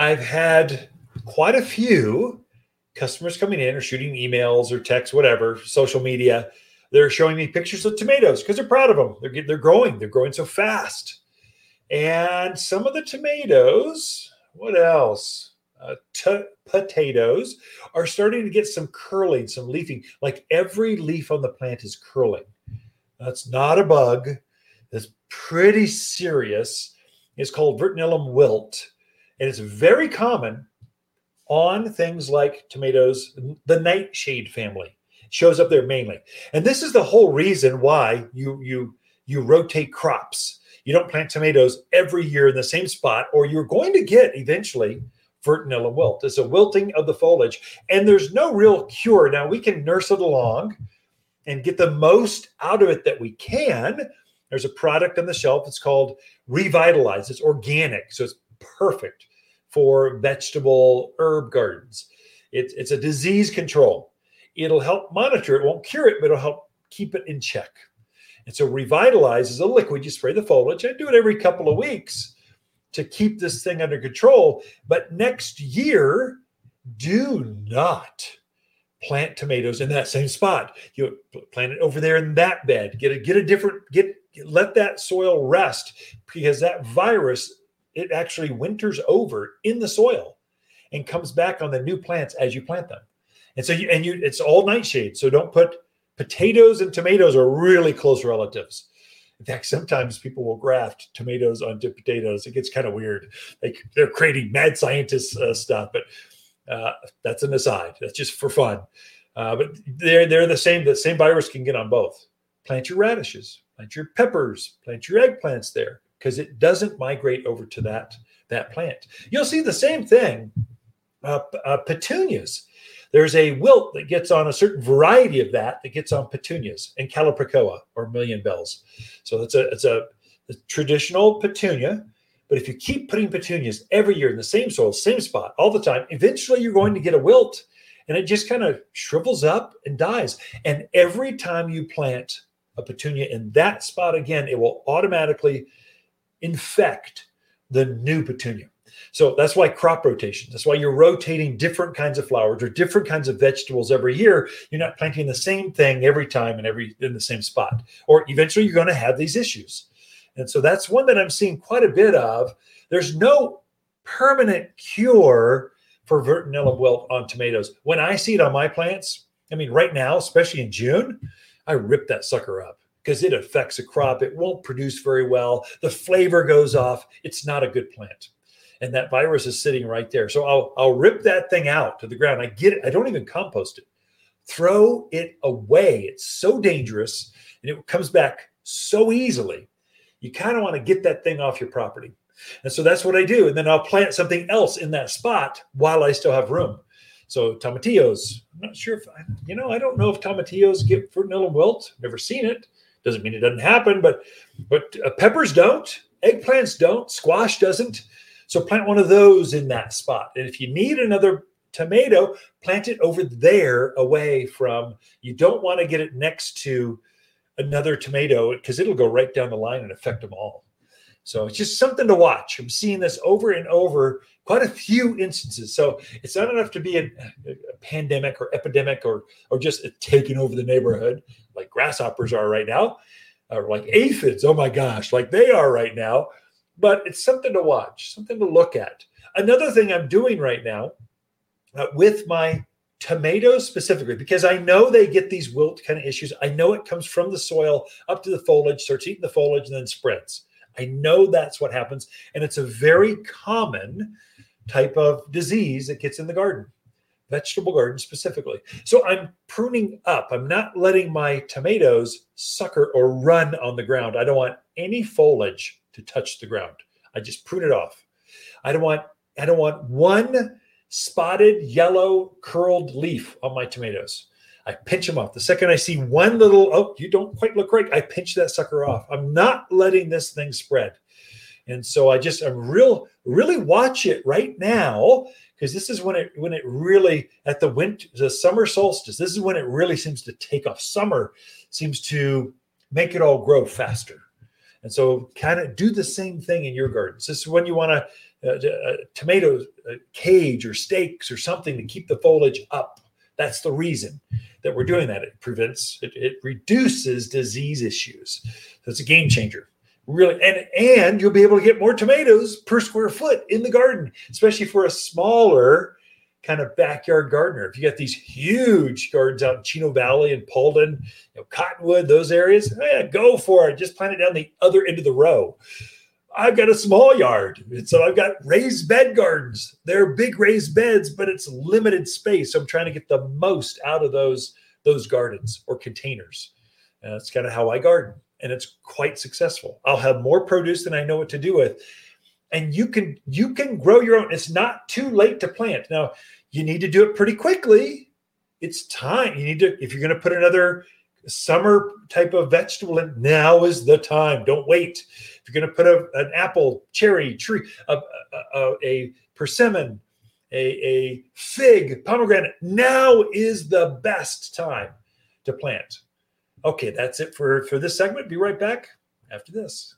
I've had quite a few customers coming in or shooting emails or texts, whatever, social media. They're showing me pictures of tomatoes because they're proud of them. They're they're growing. They're growing so fast. And some of the tomatoes, what else? Uh, t- potatoes are starting to get some curling, some leafing. Like every leaf on the plant is curling. That's not a bug. That's pretty serious. It's called Verticillium wilt, and it's very common on things like tomatoes, the nightshade family shows up there mainly. And this is the whole reason why you you you rotate crops. You don't plant tomatoes every year in the same spot, or you're going to get eventually Verticillium wilt. It's a wilting of the foliage, and there's no real cure. Now we can nurse it along and get the most out of it that we can. There's a product on the shelf. It's called Revitalize. It's organic, so it's perfect for vegetable herb gardens. It's it's a disease control. It'll help monitor it, won't cure it, but it'll help keep it in check. And so revitalize is a liquid. You spray the foliage. I do it every couple of weeks to keep this thing under control. But next year, do not plant tomatoes in that same spot. You plant it over there in that bed. Get a get a different get let that soil rest because that virus it actually winters over in the soil and comes back on the new plants as you plant them. And so you and you it's all nightshade. So don't put potatoes and tomatoes are really close relatives. In fact, sometimes people will graft tomatoes onto potatoes. It gets kind of weird. Like they're creating mad scientist uh, stuff, but uh, that's an aside. That's just for fun. Uh, but they're they're the same. The same virus can get on both. Plant your radishes, plant your peppers, plant your eggplants there because it doesn't migrate over to that that plant. You'll see the same thing. Uh, uh, petunias. There's a wilt that gets on a certain variety of that that gets on petunias and calibrachoa or million bells. So it's a it's a, a traditional petunia. But if you keep putting petunias every year in the same soil, same spot, all the time, eventually you're going to get a wilt and it just kind of shrivels up and dies. And every time you plant a petunia in that spot again, it will automatically infect the new petunia. So that's why crop rotation. That's why you're rotating different kinds of flowers or different kinds of vegetables every year. You're not planting the same thing every time and every in the same spot. Or eventually you're going to have these issues. And so that's one that I'm seeing quite a bit of. There's no permanent cure for Verticillium wilt on tomatoes. When I see it on my plants, I mean, right now, especially in June, I rip that sucker up because it affects a crop. It won't produce very well. The flavor goes off. It's not a good plant. And that virus is sitting right there. So I'll, I'll rip that thing out to the ground. I get it. I don't even compost it. Throw it away. It's so dangerous and it comes back so easily. You kind of want to get that thing off your property. And so that's what I do. And then I'll plant something else in that spot while I still have room. So tomatillos, I'm not sure if I, you know, I don't know if tomatillos get Verticillium wilt. Never seen it. Doesn't mean it doesn't happen, but but uh, peppers don't, eggplants don't, squash doesn't. So plant one of those in that spot. And if you need another tomato, plant it over there away from. You don't want to get it next to another tomato because it'll go right down the line and affect them all. So it's just something to watch. I'm seeing this over and over, quite a few instances. So it's not enough to be a, a pandemic or epidemic or or just taking over the neighborhood like grasshoppers are right now, or like aphids. Oh my gosh, like they are right now. But it's something to watch, something to look at. Another thing I'm doing right now uh, with my tomatoes specifically, because I know they get these wilt kind of issues. I know it comes from the soil up to the foliage, starts eating the foliage, and then spreads. I know that's what happens. And it's a very common type of disease that gets in the garden vegetable garden specifically. So I'm pruning up. I'm not letting my tomatoes sucker or run on the ground. I don't want any foliage to touch the ground. I just prune it off. I don't want I don't want one spotted yellow curled leaf on my tomatoes. I pinch them off. The second I see one little, oh, you don't quite look right, I pinch that sucker off. I'm not letting this thing spread. And so I just I'm real really watch it right now because this is when it when it really at the winter the summer solstice this is when it really seems to take off summer seems to make it all grow faster and so kind of do the same thing in your gardens this is when you want to tomato uh, cage or stakes or something to keep the foliage up. That's the reason that we're doing that. It prevents, it, it reduces disease issues. So it's a game changer. Really, and and you'll be able to get more tomatoes per square foot in the garden, especially for a smaller kind of backyard gardener. If you got these huge gardens out in Chino Valley and Paulden, you know, Cottonwood, those areas, yeah, go for it. Just plant it down the other end of the row. I've got a small yard. And so I've got raised bed gardens. They're big raised beds, but it's limited space. So I'm trying to get the most out of those, those gardens or containers. And that's kind of how I garden. And it's quite successful. I'll have more produce than I know what to do with. And you can you can grow your own. It's not too late to plant. Now, you need to do it pretty quickly. It's time. You need to, if you're going to put another summer type of vegetable in, now is the time. Don't wait If you're going to put a, an apple, cherry, tree, a, a, a persimmon, a, a fig, pomegranate, now is the best time to plant. Okay, that's it for, for this segment. Be right back after this.